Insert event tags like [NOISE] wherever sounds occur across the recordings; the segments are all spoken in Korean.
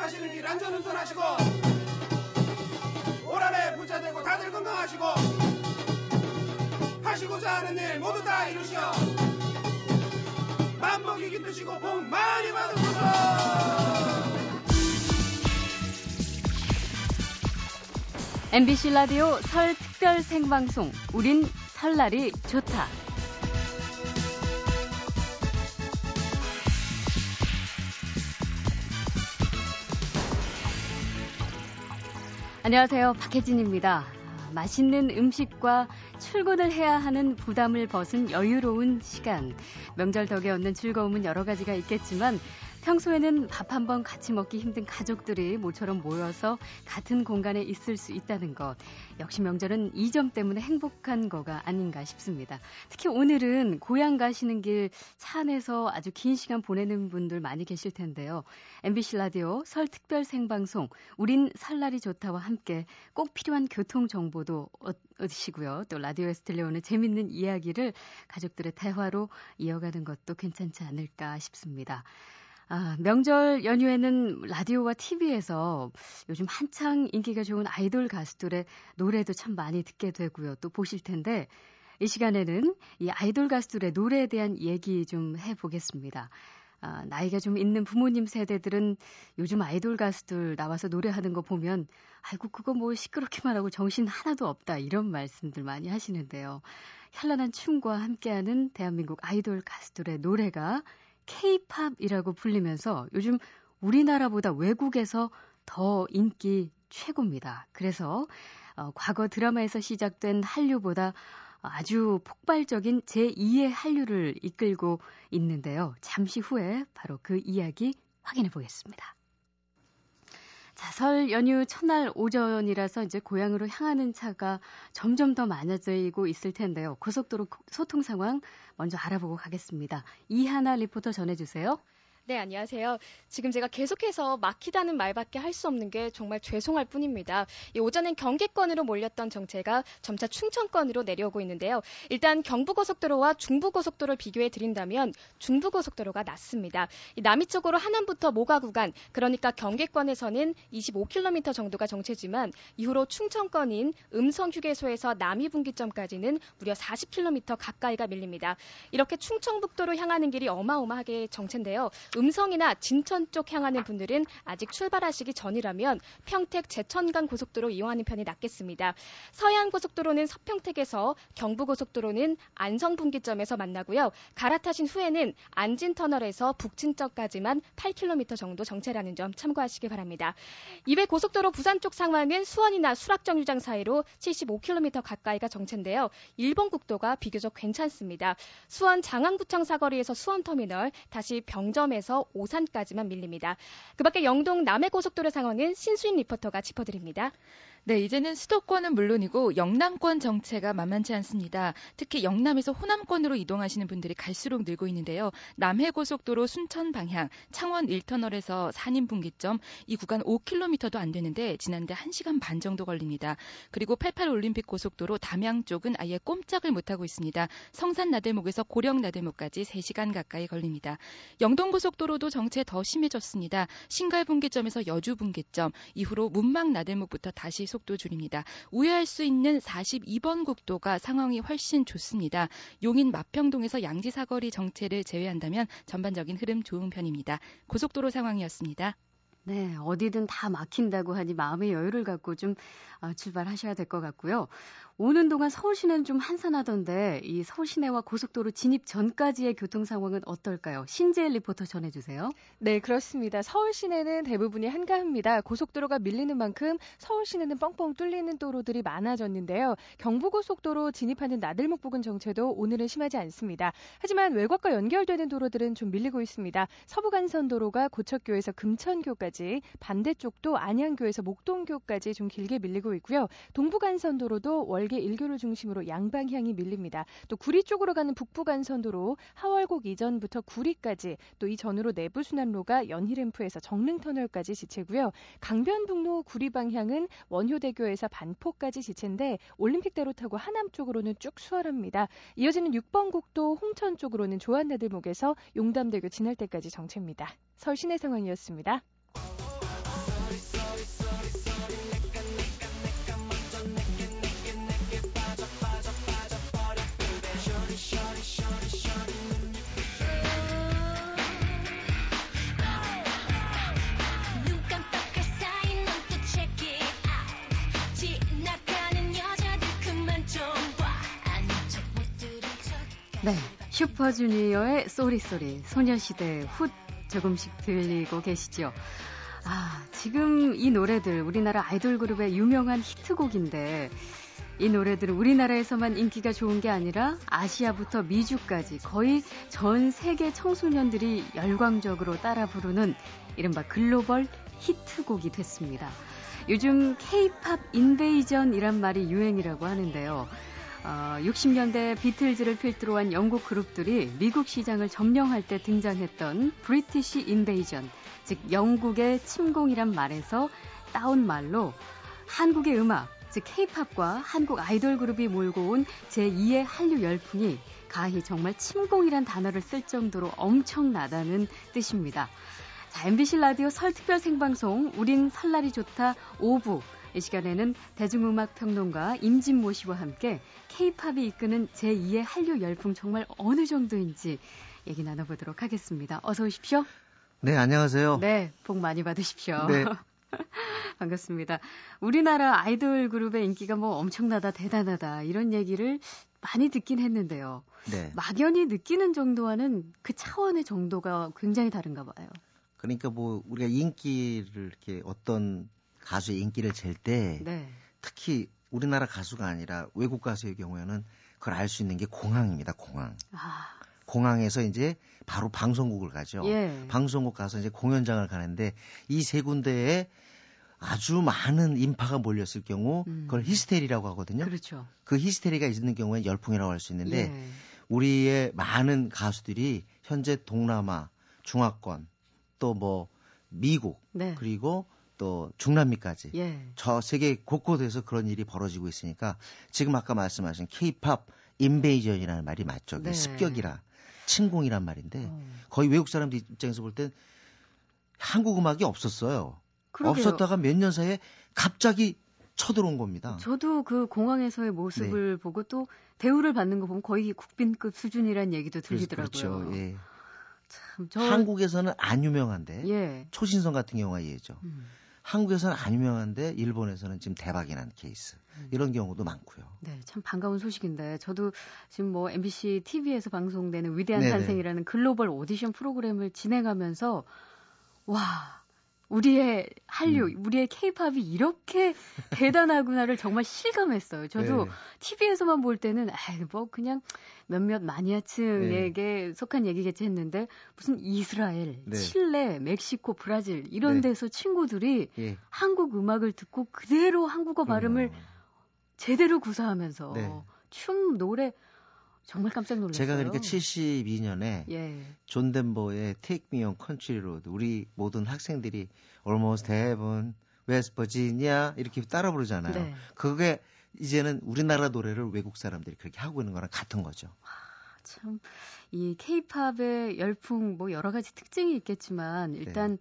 가시는 길 안전운전 하시고 올 한해 부자 되고 다들 건강하시고 하시고자 하는 일 모두 다 이루시오 만복이 기쁘시고 복 많이 받으소서 MBC 라디오 설 특별 생방송 우린 설날이 좋다. 안녕하세요. 박혜진입니다. 맛있는 음식과 출근을 해야 하는 부담을 벗은 여유로운 시간. 명절 덕에 얻는 즐거움은 여러 가지가 있겠지만 평소에는 밥 한 번 같이 먹기 힘든 가족들이 모처럼 모여서 같은 공간에 있을 수 있다는 것. 역시 명절은 이 점 때문에 행복한 거가 아닌가 싶습니다. 특히 오늘은 고향 가시는 길 차 안에서 아주 긴 시간 보내는 분들 많이 계실 텐데요. MBC 라디오 설 특별 생방송 우린 설날이 좋다와 함께 꼭 필요한 교통 정보도 얻으시고요. 또 라디오에서 들려오는 재밌는 이야기를 가족들의 대화로 이어가는 것도 괜찮지 않을까 싶습니다. 아, 명절 연휴에는 라디오와 TV에서 요즘 한창 인기가 좋은 아이돌 가수들의 노래도 참 많이 듣게 되고요. 또 보실 텐데 이 시간에는 이 아이돌 가수들의 노래에 대한 얘기 좀 해보겠습니다. 아, 나이가 좀 있는 부모님 세대들은 요즘 아이돌 가수들 나와서 노래하는 거 보면 아이고 그거 뭐 시끄럽기만 하고 정신 하나도 없다 이런 말씀들 많이 하시는데요. 현란한 춤과 함께하는 대한민국 아이돌 가수들의 노래가 K-팝이라고 불리면서 요즘 우리나라보다 외국에서 더 인기 최고입니다. 그래서 어, 과거 드라마에서 시작된 한류보다 아주 폭발적인 제2의 한류를 이끌고 있는데요. 잠시 후에 바로 그 이야기 확인해 보겠습니다. 자, 설 연휴 첫날 오전이라서 이제 고향으로 향하는 차가 점점 더 많아지고 있을 텐데요. 고속도로 소통 상황 먼저 알아보고 가겠습니다. 이하나 리포터 전해주세요. 네, 안녕하세요. 지금 제가 계속해서 막히다는 말밖에 할 수 없는 게 정말 죄송할 뿐입니다. 오전엔 경기권으로 몰렸던 정체가 점차 충청권으로 내려오고 있는데요. 일단 경부고속도로와 중부고속도로를 비교해 드린다면 중부고속도로가 낫습니다. 남이 쪽으로 하남부터 모가 구간, 그러니까 경기권에서는 25km 정도가 정체지만 이후로 충청권인 음성 휴게소에서 남이 분기점까지는 무려 40km 가까이가 밀립니다. 이렇게 충청북도로 향하는 길이 어마어마하게 정체인데요. 음성이나 진천 쪽 향하는 분들은 아직 출발하시기 전이라면 평택 제천간 고속도로 이용하는 편이 낫겠습니다. 서해안 고속도로는 서평택에서 경부 고속도로는 안성 분기점에서 만나고요. 갈아타신 후에는 안진 터널에서 북진점까지만 8km 정도 정체라는 점 참고하시기 바랍니다. 이외 고속도로 부산 쪽 상황은 수원이나 수락정류장 사이로 75km 가까이가 정체인데요. 일본 국도가 비교적 괜찮습니다. 수원 장안구청 사거리에서 수원터미널, 다시 병점에서 서울에서 오산까지만 밀립니다. 그 밖에 영동 남해고속도로 상황은 신수인 리포터가 짚어드립니다. 네, 이제는 수도권은 물론이고 영남권 정체가 만만치 않습니다. 특히 영남에서 호남권으로 이동하시는 분들이 갈수록 늘고 있는데요. 남해고속도로 순천 방향 창원 1터널에서 산인 분기점 이 구간 5km도 안 되는데 지난데 1시간 반 정도 걸립니다. 그리고 88 올림픽 고속도로 담양 쪽은 아예 꼼짝을 못 하고 있습니다. 성산 나들목에서 고령 나들목까지 3시간 가까이 걸립니다. 영동 고속도로도 정체 더 심해졌습니다. 신갈 분기점에서 여주 분기점 이후로 문막 나들목부터 다시 속도 줄입니다. 우회할 수 있는 42번 국도가 상황이 훨씬 좋습니다. 용인 마평동에서 양지 사거리 정체를 제외한다면 전반적인 흐름 좋은 편입니다. 고속도로 상황이었습니다. 네, 어디든 다 막힌다고 하니 마음의 여유를 갖고 좀 어, 출발하셔야 될 것 같고요. 오는 동안 서울 시내는 좀 한산하던데 이 서울 시내와 고속도로 진입 전까지의 교통 상황은 어떨까요? 신재일 리포터 전해주세요. 네, 그렇습니다. 서울 시내는 대부분이 한가합니다. 고속도로가 밀리는 만큼 서울 시내는 뻥뻥 뚫리는 도로들이 많아졌는데요. 경부고속도로 진입하는 나들목 부근 정체도 오늘은 심하지 않습니다. 하지만 외곽과 연결되는 도로들은 좀 밀리고 있습니다. 서부간선도로가 고척교에서 금천교까지 반대쪽도 안양교에서 목동교까지 좀 길게 밀리고 있고요. 동부간선도로도 월 월계 1교를 중심으로 양방향이 밀립니다. 또 구리 쪽으로 가는 북부간선도로 하월곡 이전부터 구리까지 또 이 전후로 내부순환로가 연희램프에서 정릉터널까지 지체고요. 강변북로 구리 방향은 원효대교에서 반포까지 지체인데 올림픽대로 타고 하남 쪽으로는 쭉 수월합니다. 이어지는 6번 국도 홍천 쪽으로는 조한나들목에서 용담대교 지날 때까지 정체입니다. 서울 시내 상황이었습니다. 네, 슈퍼주니어의 Sorry Sorry 소녀시대 훗 조금씩 들리고 계시죠. 아, 지금 이 노래들 우리나라 아이돌 그룹의 유명한 히트곡인데 이 노래들은 우리나라에서만 인기가 좋은 게 아니라 아시아부터 미주까지 거의 전 세계 청소년들이 열광적으로 따라 부르는 이른바 글로벌 히트곡이 됐습니다. 요즘 K-팝 invasion이란 말이 유행이라고 하는데요. 어, 60년대 비틀즈를 필두로 한 영국 그룹들이 미국 시장을 점령할 때 등장했던 브리티시 인베이전, 즉 영국의 침공이란 말에서 따온 말로 한국의 음악, 즉 K-팝과 한국 아이돌 그룹이 몰고 온 제2의 한류 열풍이 가히 정말 침공이란 단어를 쓸 정도로 엄청나다는 뜻입니다. 자, MBC 라디오 설 특별 생방송 우린 설날이 좋다 5부 이 시간에는 대중음악 평론가 임진모 씨와 함께 K-팝이 이끄는 제2의 한류 열풍 정말 어느 정도인지 얘기 나눠보도록 하겠습니다. 어서 오십시오. 네, 안녕하세요. 네, 복 많이 받으십시오. 네. [LAUGHS] 반갑습니다. 우리나라 아이돌 그룹의 인기가 뭐 엄청나다, 대단하다, 이런 얘기를 많이 듣긴 했는데요. 네. 막연히 느끼는 정도와는 그 차원의 정도가 굉장히 다른가 봐요. 그러니까 뭐 우리가 인기를 이렇게 어떤 가수의 인기를 잴때 네. 특히 우리나라 가수가 아니라 외국 가수의 경우에는 그걸 알 수 있는 게 공항입니다. 공항. 아, 공항에서 이제 바로 방송국을 가죠. 예. 방송국 가서 이제 공연장을 가는데 이 세 군데에 아주 많은 인파가 몰렸을 경우 음. 그걸 히스테리라고 하거든요. 그렇죠. 그 히스테리가 있는 경우에 열풍이라고 할 수 있는데 예. 우리의 많은 가수들이 현재 동남아, 중화권, 또 뭐 미국, 네. 그리고 또 중남미까지 예. 저 세계 곳곳에서 그런 일이 벌어지고 있으니까 지금 아까 말씀하신 K-팝 인베이전이라는 말이 맞죠. 네. 습격이라 침공이란 말인데 어. 거의 외국 사람들 입장에서 볼 땐 한국 음악이 없었어요. 그러게요. 없었다가 몇 년 사이에 갑자기 쳐들어온 겁니다. 저도 그 공항에서의 모습을 네. 보고 또 대우를 받는 거 보면 거의 국빈급 수준이란 얘기도 그래서 들리더라고요. 그렇죠. 예. 참, 저, 한국에서는 안 유명한데 예. 초신성 같은 경우가 예죠. 음. 한국에서는 안 유명한데 일본에서는 지금 대박이 난 케이스. 음. 이런 경우도 많고요. 네, 참 반가운 소식인데 저도 지금 뭐 MBC TV에서 방송되는 위대한 네네. 탄생이라는 글로벌 오디션 프로그램을 진행하면서 와 우리의 한류, 음. 우리의 케이팝이 이렇게 [LAUGHS] 대단하구나를 정말 실감했어요. 저도 네. TV에서만 볼 때는 아이 뭐 그냥 몇몇 마니아층에게 속한 얘기겠지 했는데 무슨 이스라엘, 네. 칠레, 멕시코, 브라질 이런 네. 데서 친구들이 예. 한국 음악을 듣고 그대로 한국어 발음을 그럼요. 제대로 구사하면서 네. 춤, 노래 정말 깜짝 놀랐어요. 제가 그러니까 72년에 예. 존 덴버의 Take Me on Country Road 우리 모든 학생들이 Almost Heaven, West Virginia 이렇게 따라 부르잖아요. 네. 그게 이제는 우리나라 노래를 외국 사람들이 그렇게 하고 있는 거랑 같은 거죠. 참이 케이팝의 열풍 뭐 여러 가지 특징이 있겠지만 일단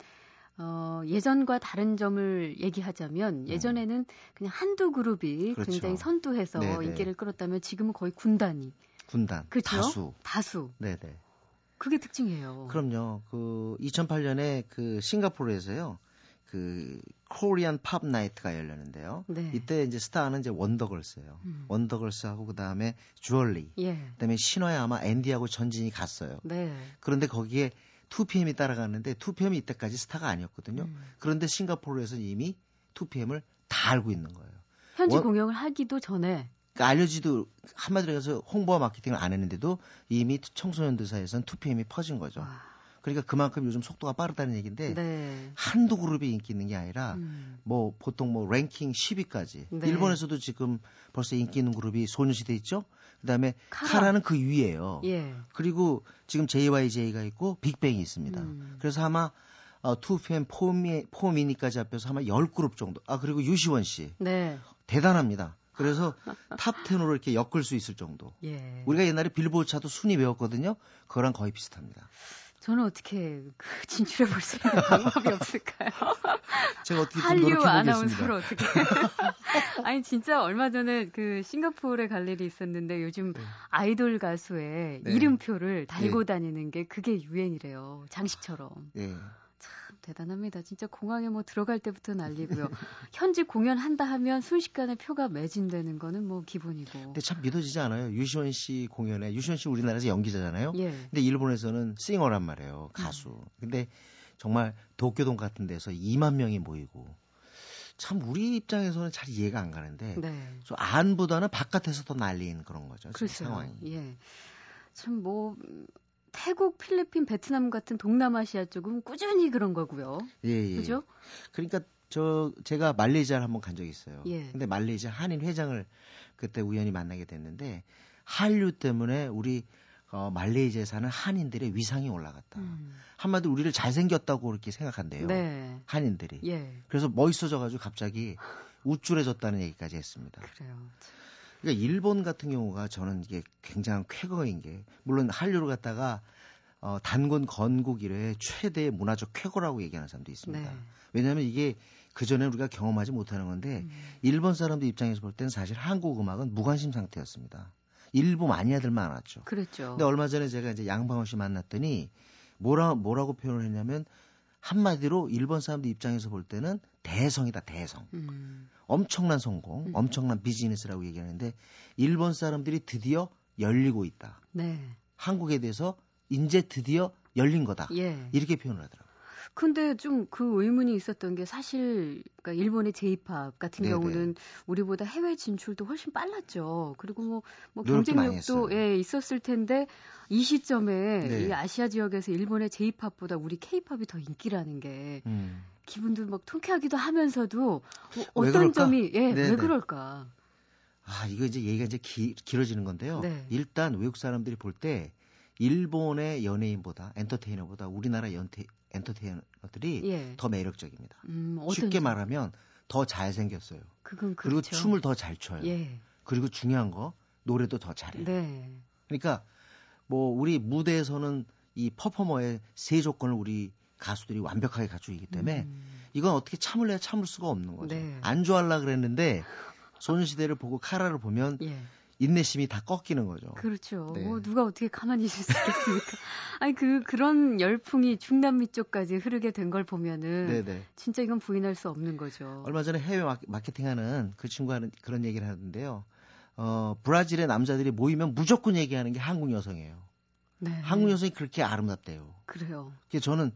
어, 예전과 다른 점을 얘기하자면 예전에는 그냥 한두 그룹이 음. 그렇죠. 굉장히 선두해서 네네. 인기를 끌었다면 지금은 거의 군단이 군단, 그렇죠? 다수. 다수 네네. 그게 특징이에요. 그럼요. 그 2008년에 그 싱가포르에서요. 그 코리안 팝 나이트가 열렸는데요. 네. 이때 이제 스타는 이제 원더걸스예요. 음. 원더걸스하고 그다음에 주얼리, 예. 그다음에 신화에 아마 앤디하고 전진이 갔어요. 네. 그런데 거기에 2PM이 따라갔는데 2PM이 이때까지 스타가 아니었거든요. 음. 그런데 싱가포르에서는 이미 2PM을 다 알고 있는 거예요. 현지 원- 공연을 하기도 전에 그러니까 알려지도 한마디로 해서 홍보와 마케팅을 안 했는데도 이미 청소년들 사이에서는 2PM이 퍼진 거죠. 와, 그러니까 그만큼 요즘 속도가 빠르다는 얘기인데 네. 한두 그룹이 인기 있는 게 아니라 음. 뭐 보통 뭐 랭킹 10위까지 네. 일본에서도 지금 벌써 인기 있는 그룹이 소녀시대 있죠. 그다음에 카라. 카라는 그 위에요. 예. 그리고 지금 JYJ가 있고 빅뱅이 있습니다. 음. 그래서 아마 어, 2PM, 4미, 4미니까지 합해서 아마 10그룹 정도. 아 그리고 유시원 씨 네. 대단합니다. 그래서 [LAUGHS] top 10으로 이렇게 엮을 수 있을 정도. 예. 우리가 옛날에 빌보드 차트 순위 배웠거든요. 그거랑 거의 비슷합니다. 저는 어떻게 그 진출해 볼 수 있는 방법이 없을까요? [LAUGHS] 제가 어떻게 좀 한류. 아나운서로 어떻게? [LAUGHS] 아니 진짜 얼마 전에 그 싱가포르에 갈 일이 있었는데 요즘 네. 아이돌 가수의 네. 이름표를 달고 다니는 게 그게 유행이래요. 장식처럼. 예. 참 대단합니다. 진짜 공항에 뭐 들어갈 때부터 난리고요. [LAUGHS] 현지 공연한다 하면 순식간에 표가 매진되는 거는 뭐 기본이고. 근데 참 믿어지지 않아요. 유시원 씨 공연에 유시원 씨 우리나라에서 연기자잖아요. 예. 근데 일본에서는 싱어란 말이에요. 가수. 음. 근데 정말 도쿄동 같은 데서 2만 명이 모이고 참 우리 입장에서는 잘 이해가 안 가는데 네. 좀 안보다는 바깥에서 더 난리인 그런 거죠. 글쎄요. 상황이. 예. 참뭐 태국, 필리핀, 베트남 같은 동남아시아 쪽은 꾸준히 그런 거고요. 예, 예. 그죠? 그러니까 저 제가 말레이시아를 한번 간 적이 있어요. 예. 근데 말레이시아 한인 회장을 그때 우연히 만나게 됐는데 한류 때문에 우리 어, 말레이시아에 사는 한인들의 위상이 올라갔다. 음. 한마디로 우리를 잘생겼다고 그렇게 생각한대요. 네. 한인들이. 예. 그래서 멋있어져가지고 갑자기 우쭐해졌다는 얘기까지 했습니다. 그래요. 그러니까 일본 같은 경우가 저는 이게 굉장한 쾌거인 게 물론 한류를 갖다가 어, 단군 건국 이래 최대의 문화적 쾌거라고 얘기하는 사람도 있습니다. 네. 왜냐하면 이게 그 전에 우리가 경험하지 못하는 건데 음. 일본 사람들 입장에서 볼 때는 사실 한국 음악은 무관심 상태였습니다. 일부 마니아들만 알았죠. 그랬죠. 근데 얼마 전에 제가 이제 양방원 씨 만났더니 뭐라 뭐라고 표현을 했냐면 한마디로 일본 사람들 입장에서 볼 때는 대성이다 대성. 음. 엄청난 성공, 음. 엄청난 비즈니스라고 얘기하는데 일본 사람들이 드디어 열리고 있다. 네. 한국에 대해서 이제 드디어 열린 거다. 예. 이렇게 표현을 하더라고요. 근데 좀 그 의문이 있었던 게 사실 그러니까 일본의 J-팝 같은 네네. 경우는 우리보다 해외 진출도 훨씬 빨랐죠. 그리고 뭐, 뭐 경쟁력도. 예, 있었을 텐데 이 시점에 네. 이 아시아 지역에서 일본의 J-팝보다 우리 K-팝이 더 인기라는 게 음. 기분도 막 통쾌하기도 하면서도 뭐왜 어떤? 점이 예, 왜. 그럴까? 아, 이거 이제 얘기가 이제 기, 길어지는 건데요. 네. 일단 외국 사람들이 볼 때 일본의 연예인보다 엔터테이너보다 우리나라 연태, 엔터테이너들이 예. 더 매력적입니다. 음, 쉽게 점? 말하면 더 잘생겼어요. 그건 그리고 그렇죠. 춤을 더 잘 춰요. 예. 그리고 중요한 거 노래도 더 잘해요. 네. 그러니까 뭐 우리 무대에서는 이 퍼포머의 세 조건을 우리 가수들이 완벽하게 갖추고 있기 때문에 음. 이건 어떻게 참을래야 참을 수가 없는 거죠. 네. 안 좋아하려 그랬는데 소녀시대를 보고 카라를 보면 예. 인내심이 다 꺾이는 거죠. 그렇죠. 네. 뭐 누가 어떻게 가만히 있을 수 있겠습니까? [LAUGHS] 아니 그 그런 열풍이 중남미 쪽까지 흐르게 된 걸 보면은 네네. 진짜 이건 부인할 수 없는 거죠. 얼마 전에 해외 마- 마케팅하는 그 친구가 하는 그런 얘기를 하는데요. 어, 브라질의 남자들이 모이면 무조건 얘기하는 게 한국 여성이에요. 네. 한국 여성이 그렇게 아름답대요. 그래요. 그래서 저는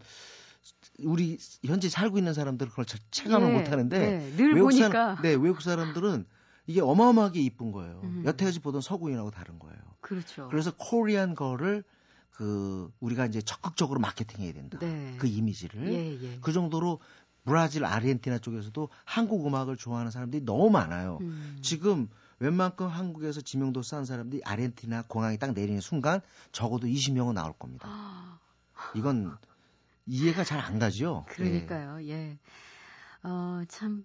우리 현재 살고 있는 사람들은 그걸 잘 체감을 예, 못 하는데 네, 늘 외국 보니까 사람, 네, 외국 사람들은 이게 어마어마하게 이쁜 거예요. 음. 여태까지 보던 서구인하고 다른 거예요. 그렇죠. 그래서 코리안 거를 그 우리가 이제 적극적으로 마케팅해야 된다. 네. 그 이미지를 예, 예. 그 정도로 브라질, 아르헨티나 쪽에서도 한국 음악을 좋아하는 사람들이 너무 많아요. 음. 지금 웬만큼 한국에서 지명도 쌓은 사람들이 아르헨티나 공항에 딱 내리는 순간 적어도 20명은 나올 겁니다. 아, 이건 이해가 잘 안 가죠. 그러니까요. 예. 어, 참,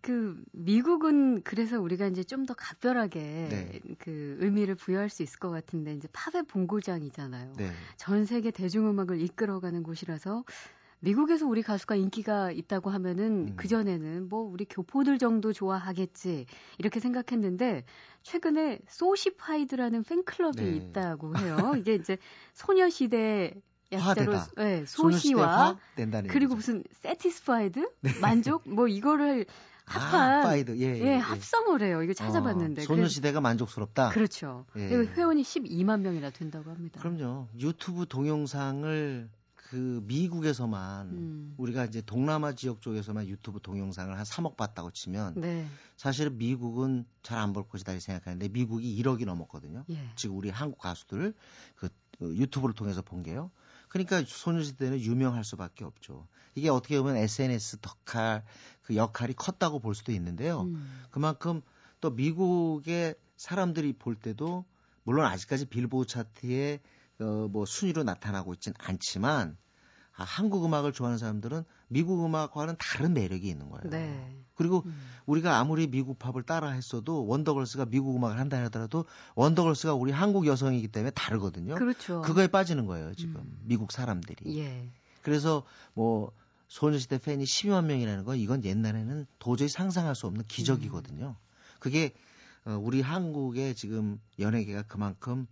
그, 미국은 그래서 우리가 이제 좀 더 각별하게 네. 그 의미를 부여할 수 있을 것 같은데, 이제 팝의 본고장이잖아요. 네. 네. 전 세계 대중음악을 이끌어가는 곳이라서 미국에서 우리 가수가 인기가 있다고 하면은 음. 그전에는 뭐 우리 교포들 정도 좋아하겠지 이렇게 생각했는데 최근에 Soshified라는 팬클럽이 네. 있다고 [LAUGHS] 해요. 이게 이제 소녀시대 약자로. 네, 소시와 그리고. 무슨 satisfied [LAUGHS] 만족 뭐 이거를 합한 아, fied. 예, 예, 예, 예. 합성을 해요. 이거 찾아봤는데 어, 소녀시대가 만족스럽다. 그, 렇죠 예. 회원이 12만 명이나 된다고 합니다. 그럼요. 유튜브 동영상을 그 미국에서만 음. 우리가 이제 동남아 지역 쪽에서만 유튜브 동영상을 한 3억 봤다고 치면 네. 사실은 미국은 잘안볼 것이다 이렇게 생각하는데 미국이 1억이 넘었거든요. 예. 지금 우리 한국 가수들 그 어, 유튜브를 통해서 본 게요. 그러니까 소녀시대는 유명할 수밖에 없죠. 이게 어떻게 보면 SNS 덕할 그 역할이 컸다고 볼 수도 있는데요. 음. 그만큼 또 미국의 사람들이 볼 때도 물론 아직까지 빌보드 차트에 어, 뭐 순위로 나타나고 있진 않지만 아, 한국 음악을 좋아하는 사람들은 미국 음악과는 다른 매력이 있는 거예요. 네. 그리고 음. 우리가 아무리 미국 팝을 따라 했어도 원더걸스가 미국 음악을 한다 하더라도 원더걸스가 우리 한국 여성이기 때문에 다르거든요. 그렇죠. 그거에 빠지는 거예요, 지금. 음. 미국 사람들이. 예. 그래서 뭐 소녀시대 팬이 12만 명이라는 건 이건 옛날에는 도저히 상상할 수 없는 기적이거든요. 그게 어, 우리 한국의 지금 연예계가 그만큼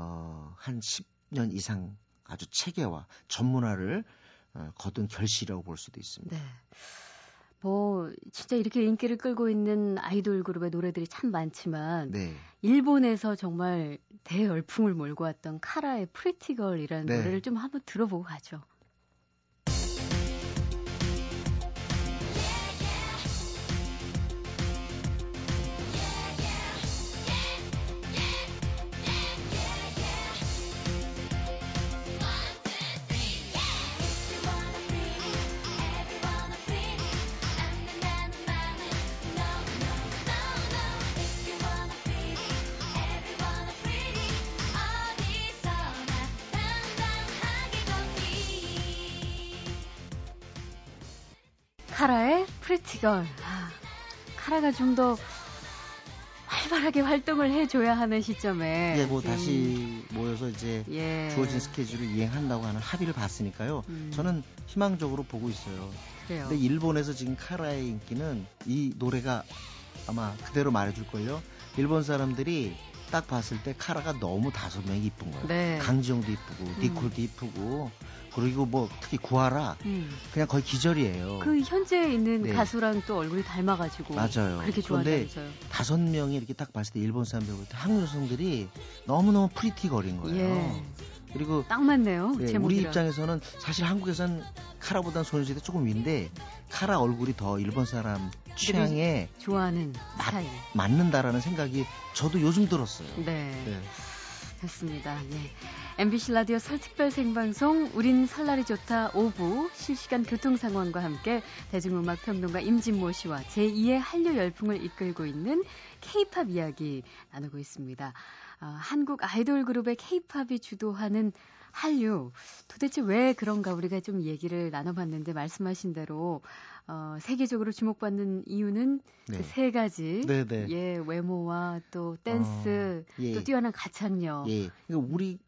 어, 한 10년 이상 아주 체계화, 전문화를 어, 거둔 결실이라고 볼 수도 있습니다. 네. 뭐 진짜 이렇게 인기를 끌고 있는 아이돌 그룹의 노래들이 참 많지만 네. 일본에서 정말 대열풍을 몰고 왔던 카라의 Pretty Girl이라는 네. 노래를 좀 한번 들어보고 가죠. Pretty Girl. 아, 카라가 좀 더 활발하게 활동을 해줘야 하는 시점에 예, 뭐 지금, 다시 모여서 이제 예. 주어진 스케줄을 이행한다고 하는 합의를 봤으니까요. 음. 저는 희망적으로 보고 있어요. 그래요. 근데 일본에서 지금 카라의 인기는 이 노래가 아마 그대로 말해줄걸요. 일본 사람들이 딱 봤을 때 카라가 너무 다섯 명이 이쁜 거예요. 네. 강지영도 이쁘고 니콜도 이쁘고 그리고 뭐 특히 구하라 음. 그냥 거의 기절이에요. 그 현재 있는 네. 가수랑 또 얼굴이 닮아가지고 맞아요. 그렇게 그런데 좋아한다면서요. 다섯 명이 이렇게 딱 봤을 때 일본 사람들 볼때 한국 여성들이 너무 너무 pretty girl인 거예요. 예. 그리고 딱 맞네요. 네, 제목이랑. 우리 입장에서는 사실 한국에선 카라보단 소녀시대 조금 위인데 카라 얼굴이 더 일본 사람 취향에 좋아하는 맞-. 맞는다라는 생각이 저도 요즘 들었어요. 네. 네. 좋습니다. 예. MBC 라디오 설 특별 생방송 우린 설날이 좋다 5부 실시간 교통 상황과 함께 대중음악 평론가 임진모 씨와 제2의 한류 열풍을 이끌고 있는 K-팝 이야기 나누고 있습니다. 아, 한국 아이돌 그룹의 K-팝이 주도하는 한류 도대체 왜 그런가 우리가 좀 얘기를 나눠봤는데 말씀하신 대로 어, 세계적으로 주목받는 이유는 네. 그세 가지 네, 네. 예 외모와 또 댄스 어, 예. 또 뛰어난 가창력 예. 그러니까 우리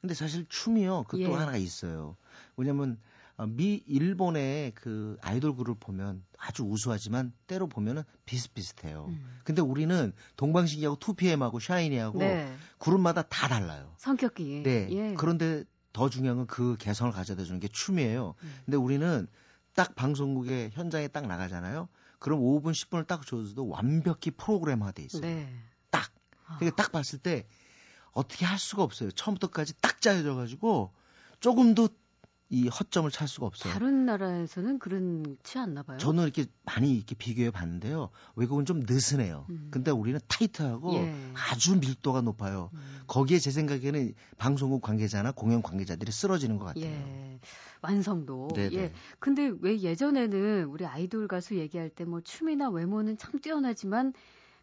근데 사실 춤이요. 그것도 예. 하나가 있어요. 왜냐면 어, 미 일본의 그 아이돌 그룹 보면 아주 우수하지만 때로 보면은 비슷비슷해요. 음. 근데 우리는 동방신기하고 2PM하고 샤이니하고 네 그룹마다 다 달라요. 성격이 네. 예. 그런데 더 중요한 건 그 개성을 가져다 주는 게 춤이에요. 음. 근데 우리는 딱 방송국에 현장에 딱 나가잖아요. 그럼 5분 10분을 딱 줘도 완벽히 프로그램화돼 있어요. 네. 딱. 아. 그러니까 딱 봤을 때 어떻게 할 수가 없어요. 처음부터까지 딱 짜여져 가지고 조금도 이 허점을 찰 수가 없어요. 다른 나라에서는 그렇지 않나 봐요. 저는 이렇게 많이 이렇게 비교해 봤는데요. 외국은 좀 느슨해요. 음. 근데 우리는 타이트하고 예. 아주 밀도가 높아요. 음. 거기에 제 생각에는 방송국 관계자나 공연 관계자들이 쓰러지는 것 같아요. 예. 완성도. 네네. 예. 근데 왜 예전에는 우리 아이돌 가수 얘기할 때 뭐 춤이나 외모는 참 뛰어나지만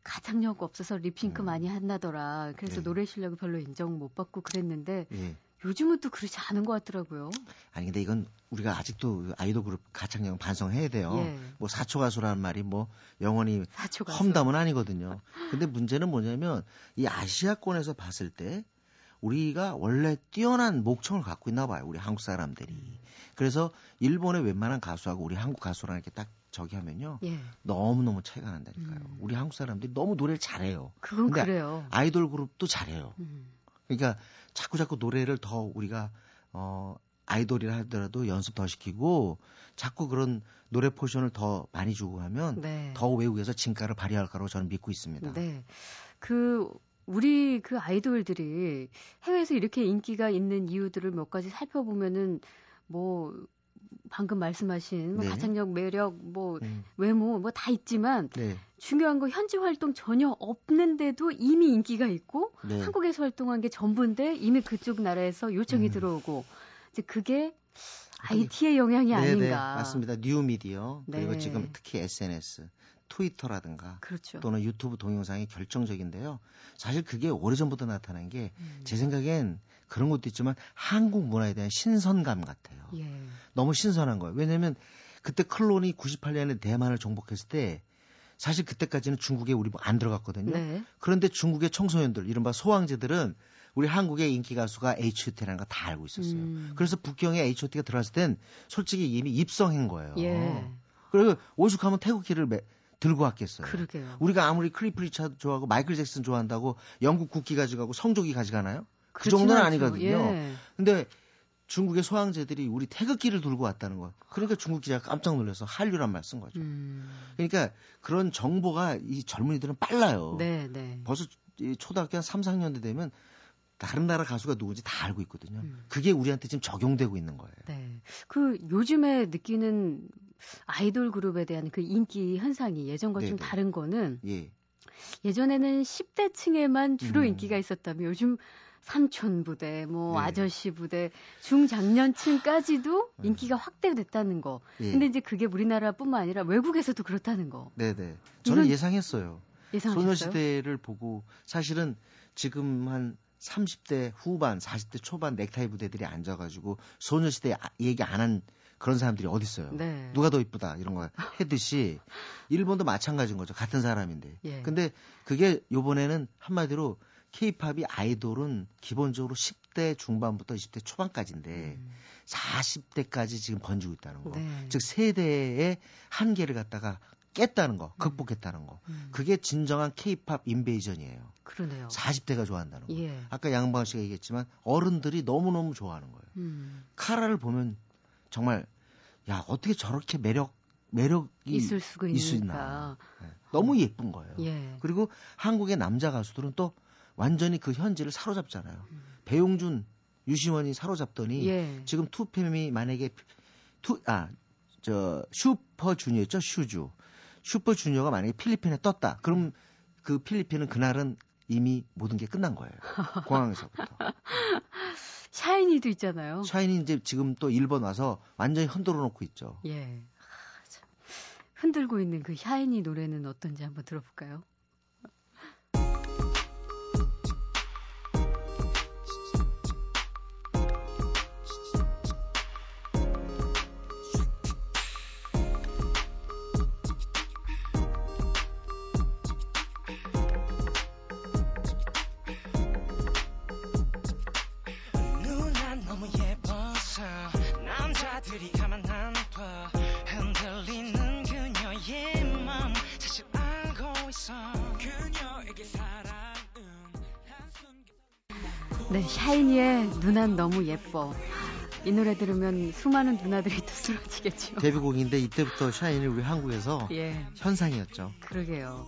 가창력 없어서 립싱크 음. 많이 한다더라. 그래서 네. 노래 실력을 별로 인정 못 받고 그랬는데 예. 요즘은 또 그렇지 않은 것 같더라고요. 아니 근데 이건 우리가 아직도 아이돌 그룹 가창력은 반성해야 돼요. 예. 뭐 사초 가수라는 말이 뭐 영원히 가수. 험담은 아니거든요. 근데 문제는 뭐냐면 이 아시아권에서 봤을 때 우리가 원래 뛰어난 목청을 갖고 있나 봐요. 우리 한국 사람들이. 그래서 일본의 웬만한 가수하고 우리 한국 가수랑 이렇게 딱 저기 하면요. 예. 너무너무 차이가 난다니까요. 음. 우리 한국 사람들이 너무 노래를 잘해요. 그건 그래요. 아이돌 그룹도 잘해요. 음. 그러니까 자꾸 자꾸 노래를 더 우리가 어 아이돌이라 하더라도 연습 더 시키고 자꾸 그런 노래 포션을 더 많이 주고 하면 네. 더 외국에서 진가를 발휘할 거라고 저는 믿고 있습니다. 네. 그 우리 그 아이돌들이 해외에서 이렇게 인기가 있는 이유들을 몇 가지 살펴보면은 뭐 방금 말씀하신 뭐 네. 가창력, 매력, 뭐 음, 외모 뭐 다 있지만 네, 중요한 거 현지 활동 전혀 없는데도 이미 인기가 있고 네. 한국에서 활동한 게 전부인데 이미 그쪽 나라에서 요청이 음. 들어오고 이제 그게 IT의 영향이 네, 아닌가. 네, 맞습니다. 뉴 미디어 그리고 네. 지금 특히 SNS, 트위터라든가 그렇죠. 또는 유튜브 동영상이 결정적인데요. 사실 그게 오래전부터 나타난 게 제 음. 생각엔 그런 것도 있지만 한국 문화에 대한 신선감 같아요. 예. 너무 신선한 거예요. 왜냐면 그때 클론이 98년에 대만을 정복했을 때 사실 그때까지는 중국에 우리 안 들어갔거든요. 네. 그런데 중국의 청소년들, 이른바 소황제들은 우리 한국의 인기 가수가 H.O.T라는 거 다 알고 있었어요. 음. 그래서 북경에 H.O.T가 들어왔을 땐 솔직히 이미 입성한 거예요. 예. 그리고 오죽하면 태극기를 매- 들고 왔겠어요. 그러게요. 우리가 아무리 클리프 리차드 좋아하고 마이클 잭슨 좋아한다고 영국 국기 가져가고 성조기 가져가나요? 그 정도는 않죠. 아니거든요. 예. 근데 중국의 소황제들이 우리 태극기를 들고 왔다는 거. 그러니까 중국 기자가 깜짝 놀라서 한류란 말 쓴 거죠. 음. 그러니까 그런 정보가 이 젊은이들은 빨라요. 네, 네. 벌써 이 초등학교 한 3, 4학년 때 되면 다른 나라 가수가 누군지 다 알고 있거든요. 음. 그게 우리한테 지금 적용되고 있는 거예요. 네. 그 요즘에 느끼는 아이돌 그룹에 대한 그 인기 현상이 예전과 좀 네네. 다른 거는 예. 예전에는 10대 층에만 주로 음. 인기가 있었다면 요즘 삼촌 부대, 뭐 네. 아저씨 부대, 중장년층까지도 인기가 확대됐다는 거. 예. 근데 이제 그게 우리나라뿐만 아니라 외국에서도 그렇다는 거. 네 네. 저는 이건- 예상했어요. 예상하셨어요? 소녀시대를 보고 사실은 지금 한 30대 후반, 40대 초반 넥타이 부대들이 앉아가지고 소녀시대 아- 얘기 안 한 그런 사람들이 어디 있어요. 네. 누가 더 이쁘다 이런 거 했듯이 [LAUGHS] 일본도 마찬가지인 거죠. 같은 사람인데. 예. 근데 그게 요번에는 한마디로 케이팝이 아이돌은 기본적으로 10대 중반부터 20대 초반까지인데 40대까지 지금 번지고 있다는 거. 음. 네. 즉 세대의 한계를 갖다가 깼다는 거, 극복했다는 거. 음. 그게 진정한 케이팝 인베이전이에요. 그러네요. 40대가 좋아한다는 거. 예. 아까 양방 씨가 얘기했지만 어른들이 너무너무 좋아하는 거예요. 음. 카라를 보면 정말 야 어떻게 저렇게 매력 매력이 있을 수가. 있나. 네. 너무 예쁜 거예요. 예. 그리고 한국의 남자 가수들은 또 완전히 그 현지를 사로잡잖아요. 배용준, 유시원이 사로잡더니 예. 지금 투팸이 만약에 투 아 저 슈퍼 주니어였죠 슈주 슈퍼 주니어가 만약에 필리핀에 떴다 그럼 그 필리핀은 그날은 이미 모든 게 끝난 거예요 [LAUGHS] 공항에서부터 샤이니도 있잖아요. 샤이니 이제 지금 또 일본 와서 완전히 흔들어 놓고 있죠 예. 흔들고 있는 그 샤이니 노래는 어떤지 한번 들어볼까요? 네, 샤이니의 누난 너무 예뻐. 이 노래 들으면 수많은 누나들이 또 쓰러지겠죠. 데뷔곡인데 이때부터 샤이니 우리 한국에서 예, 현상이었죠 그러게요.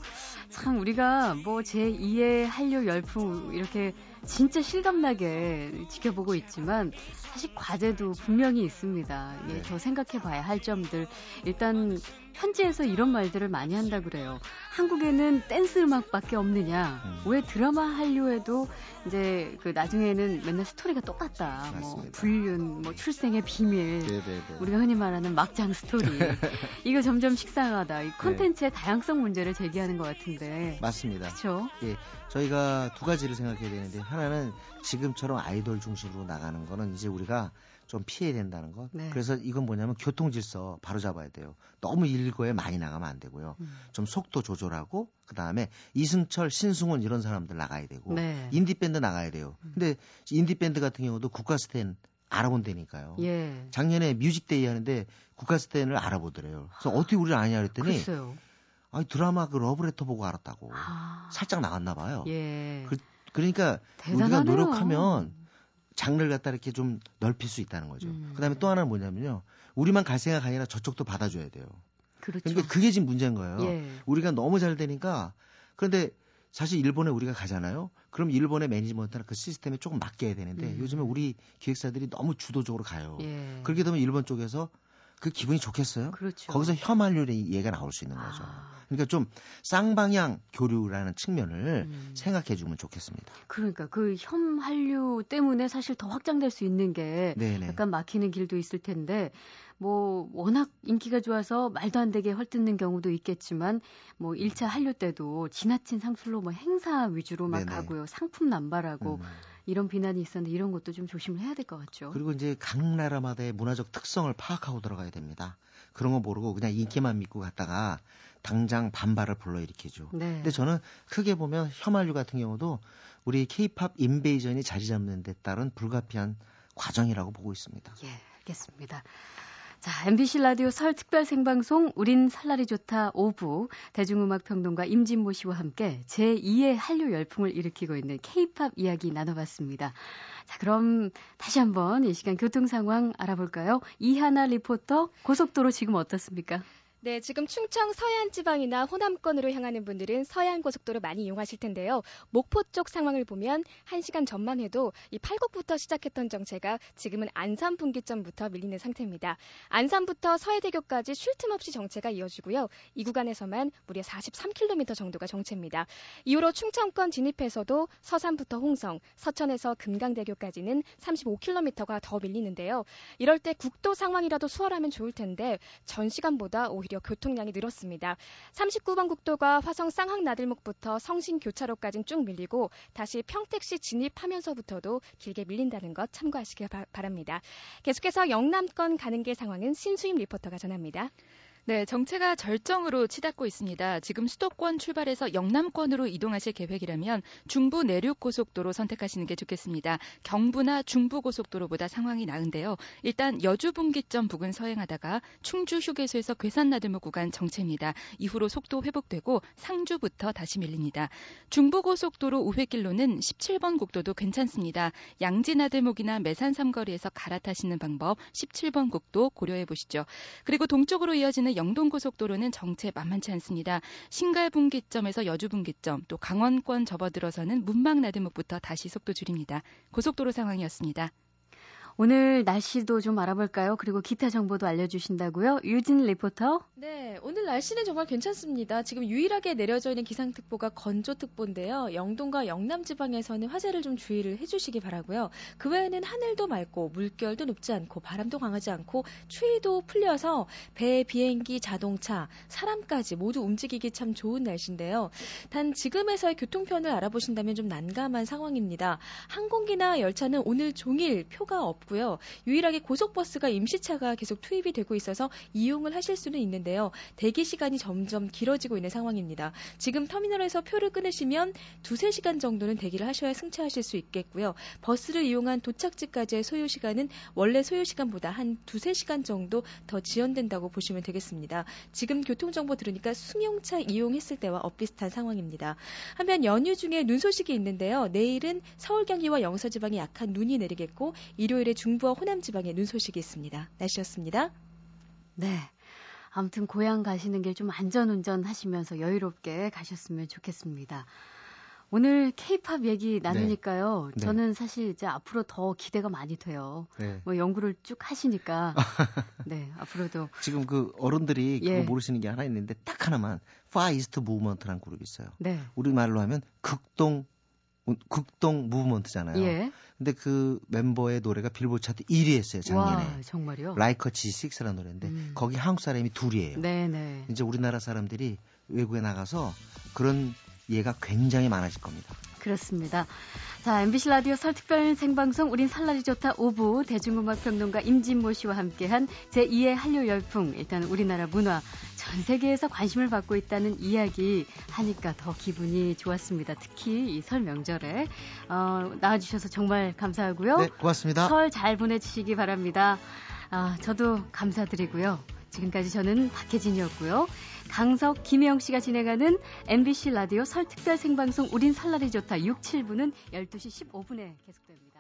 참 우리가 뭐 제2의 한류 열풍 이렇게 진짜 실감나게 지켜보고 있지만 사실 과제도 분명히 있습니다. 예, 네. 더 생각해 봐야 할 점들. 일단 현지에서 이런 말들을 많이 한다 그래요. 한국에는 댄스 음악밖에 없느냐. 음. 왜 드라마 한류에도 이제 그 나중에는 맨날 스토리가 똑같다. 뭐 맞습니다. 불륜, 뭐 출생의 비밀. 네네네 우리가 흔히 말하는 막장 스토리. [LAUGHS] 이거 점점 식상하다. 이 콘텐츠의 다양성 문제를 제기하는 것 같은데. 맞습니다 그렇죠? 예, 저희가 두 가지를 생각해야 되는데 하나는 지금처럼 아이돌 중심으로 나가는 거는 이제 우리가 좀 피해야 된다는 것. 네. 그래서 이건 뭐냐면 교통 질서 바로 잡아야 돼요. 너무 일거에 많이 나가면 안 되고요. 음. 좀 속도 조절하고 그다음에 이승철, 신승훈 이런 사람들 나가야 되고 네. 인디 밴드 나가야 돼요. 근데 인디 밴드 같은 경우도 국카스텐 알아본다니까요. 예. 작년에 뮤직데이 하는데 국카스텐을 알아보더래요. 그래서 어떻게 우리를 아냐 그랬더니 글쎄요. 아니 드라마 그 러브레터 보고 알았다고. 아, 살짝 나갔나 봐요. 예. 그- 그러니까 우리가. 노력하면 장르를 갖다 이렇게 좀 넓힐 수 있다는 거죠. 음. 그다음에 또 하나는 뭐냐면요. 우리만 갈 생각 아니라 저쪽도 받아줘야 돼요. 그렇죠. 그러니까 그게 지금 문제인 거예요. 예. 우리가 너무 잘 되니까 그런데 사실 일본에 우리가 가잖아요. 그럼 일본의 매니지먼트나 그 시스템에 조금 맡겨야 되는데 음. 요즘에 우리 기획사들이 너무 주도적으로 가요. 예. 그렇게 되면 일본 쪽에서 그 기분이 좋겠어요? 그렇죠. 거기서 혐한류의 얘가 나올 수 있는 거죠. 아. 그러니까 좀 쌍방향 교류라는 측면을 음. 생각해 주면 좋겠습니다. 그러니까 그 혐한류 때문에 사실 더 확장될 수 있는 게 네네. 약간 막히는 길도 있을 텐데 뭐 워낙 인기가 좋아서 말도 안 되게 헐뜯는 경우도 있겠지만 뭐 1차 한류 때도 지나친 상술로 뭐 행사 위주로 막 네네. 가고요. 상품 남발하고 음. 이런 비난이 있었는데 이런 것도 좀 조심을 해야 될 것 같죠. 그리고 이제 각 나라마다의 문화적 특성을 파악하고 들어가야 됩니다. 그런 거 모르고 그냥 인기만 믿고 갔다가 당장 반발을 불러일으키죠. 네. 근데 저는 크게 보면 혐한류 같은 경우도 우리 케이팝 인베이전이 자리 잡는 데 따른 불가피한 과정이라고 보고 있습니다. 예, 알겠습니다. 자, MBC 라디오 설 특별 생방송 우린 살날이 좋다 5부 대중음악 평론가 임진모 씨와 함께 제2의 한류 열풍을 일으키고 있는 K-팝 이야기 나눠봤습니다. 자, 그럼 다시 한번 이 시간 교통 상황 알아볼까요? 이하나 리포터 고속도로 지금 어떻습니까? 네, 지금 충청 서해안 지방이나 호남권으로 향하는 분들은 서해안 고속도로 많이 이용하실 텐데요. 목포 쪽 상황을 보면 1시간 전만 해도 이 팔곡부터 시작했던 정체가 지금은 안산 분기점부터 밀리는 상태입니다. 안산부터 서해대교까지 쉴 틈 없이 정체가 이어지고요. 이 구간에서만 무려 43km 정도가 정체입니다. 이후로 충청권 진입해서도 서산부터 홍성, 서천에서 금강대교까지는 35km가 더 밀리는데요. 이럴 때 국도 상황이라도 수월하면 좋을 텐데 전 시간보다 오히려 오히려 교통량이 늘었습니다. 39번 국도가 화성 쌍항 나들목부터 성신 교차로까지는 쭉 밀리고 다시 평택시 진입하면서부터도 길게 밀린다는 것 참고하시기 바랍니다. 계속해서 영남권 가는 길 상황은 신수임 리포터가 전합니다. 네, 정체가 절정으로 치닫고 있습니다. 지금 수도권 출발해서 영남권으로 이동하실 계획이라면 중부 내륙 고속도로 선택하시는 게 좋겠습니다. 경부나 중부 고속도로보다 상황이 나은데요. 일단 여주 분기점 부근 서행하다가 충주 휴게소에서 괴산 나들목 구간 정체입니다. 이후로 속도 회복되고 상주부터 다시 밀립니다. 중부 고속도로 우회길로는 17번 국도도 괜찮습니다. 양지 나들목이나 매산 삼거리에서 갈아타시는 방법 17번 국도 고려해 보시죠. 그리고 동쪽으로 이어지는 영동고속도로는 정체 만만치 않습니다. 신갈 분기점에서 여주 분기점, 또 강원권 접어들어서는 문막 나들목부터 다시 속도 줄입니다. 고속도로 상황이었습니다. 오늘 날씨도 좀 알아볼까요? 그리고 기타 정보도 알려주신다고요? 유진 리포터. 네, 오늘 날씨는 정말 괜찮습니다. 지금 유일하게 내려져 있는 기상특보가 건조특보인데요. 영동과 영남 지방에서는 화재를 좀 주의를 해주시기 바라고요. 그 외에는 하늘도 맑고 물결도 높지 않고 바람도 강하지 않고 추위도 풀려서 배, 비행기, 자동차, 사람까지 모두 움직이기 참 좋은 날씨인데요. 단 지금에서의 교통편을 알아보신다면 좀 난감한 상황입니다. 항공기나 열차는 오늘 종일 표가 없 없고요. 유일하게 고속버스가 임시차가 계속 투입이 되고 있어서 이용을 하실 수는 있는데요. 대기 시간이 점점 길어지고 있는 상황입니다. 지금 터미널에서 표를 끊으시면 두세 시간 정도는 대기를 하셔야 승차하실 수 있겠고요. 버스를 이용한 도착지까지의 소요 시간은 원래 소요 시간보다 한 두세 시간 정도 더 지연된다고 보시면 되겠습니다. 지금 교통정보 들으니까 승용차 이용했을 때와 엇비슷한 상황입니다. 한편 연휴 중에 눈 소식이 있는데요. 내일은 서울 경기와 영서 지방에 약한 눈이 내리겠고 일요일에 중부와 호남 지방에 눈 소식이 있습니다. 날씨였습니다. 네. 아무튼 고향 가시는 길 좀 안전 운전 하시면서 여유롭게 가셨으면 좋겠습니다. 오늘 케이팝 얘기 나누니까요. 네. 저는 사실 이제 앞으로 더 기대가 많이 돼요. 네. 뭐 연구를 쭉 하시니까. [LAUGHS] 네, 앞으로도. 지금 그 어른들이 예. 그거 모르시는 게 하나 있는데 딱 하나만 Far East Movement라는 그룹이 있어요. 네. 우리말로 하면 극동 극동 Movement잖아요. 예. 근데 그 멤버의 노래가 빌보드 차트 1위 했어요, 작년에. 와, 정말요? Like a G6라는 노래인데 음. 거기 한국 사람이 둘이에요. 네네. 이제 우리나라 사람들이 외국에 나가서 그런 예가 굉장히 많아질 겁니다. 그렇습니다. 자, MBC 라디오 설 특별 생방송 우린 살날이 좋다 5부 대중음악 평론가 임진모 씨와 함께한 제2의 한류 열풍 일단 우리나라 문화 전 세계에서 관심을 받고 있다는 이야기 하니까 더 기분이 좋았습니다. 특히 이 설 명절에 어, 나와주셔서 정말 감사하고요. 네, 고맙습니다. 설 잘 보내주시기 바랍니다. 아, 저도 감사드리고요. 지금까지 저는 박혜진이었고요. 강석, 김혜영 씨가 진행하는 MBC 라디오 설 특별 생방송 우린 설날이 좋다 6, 7부는 12시 15분에 계속됩니다.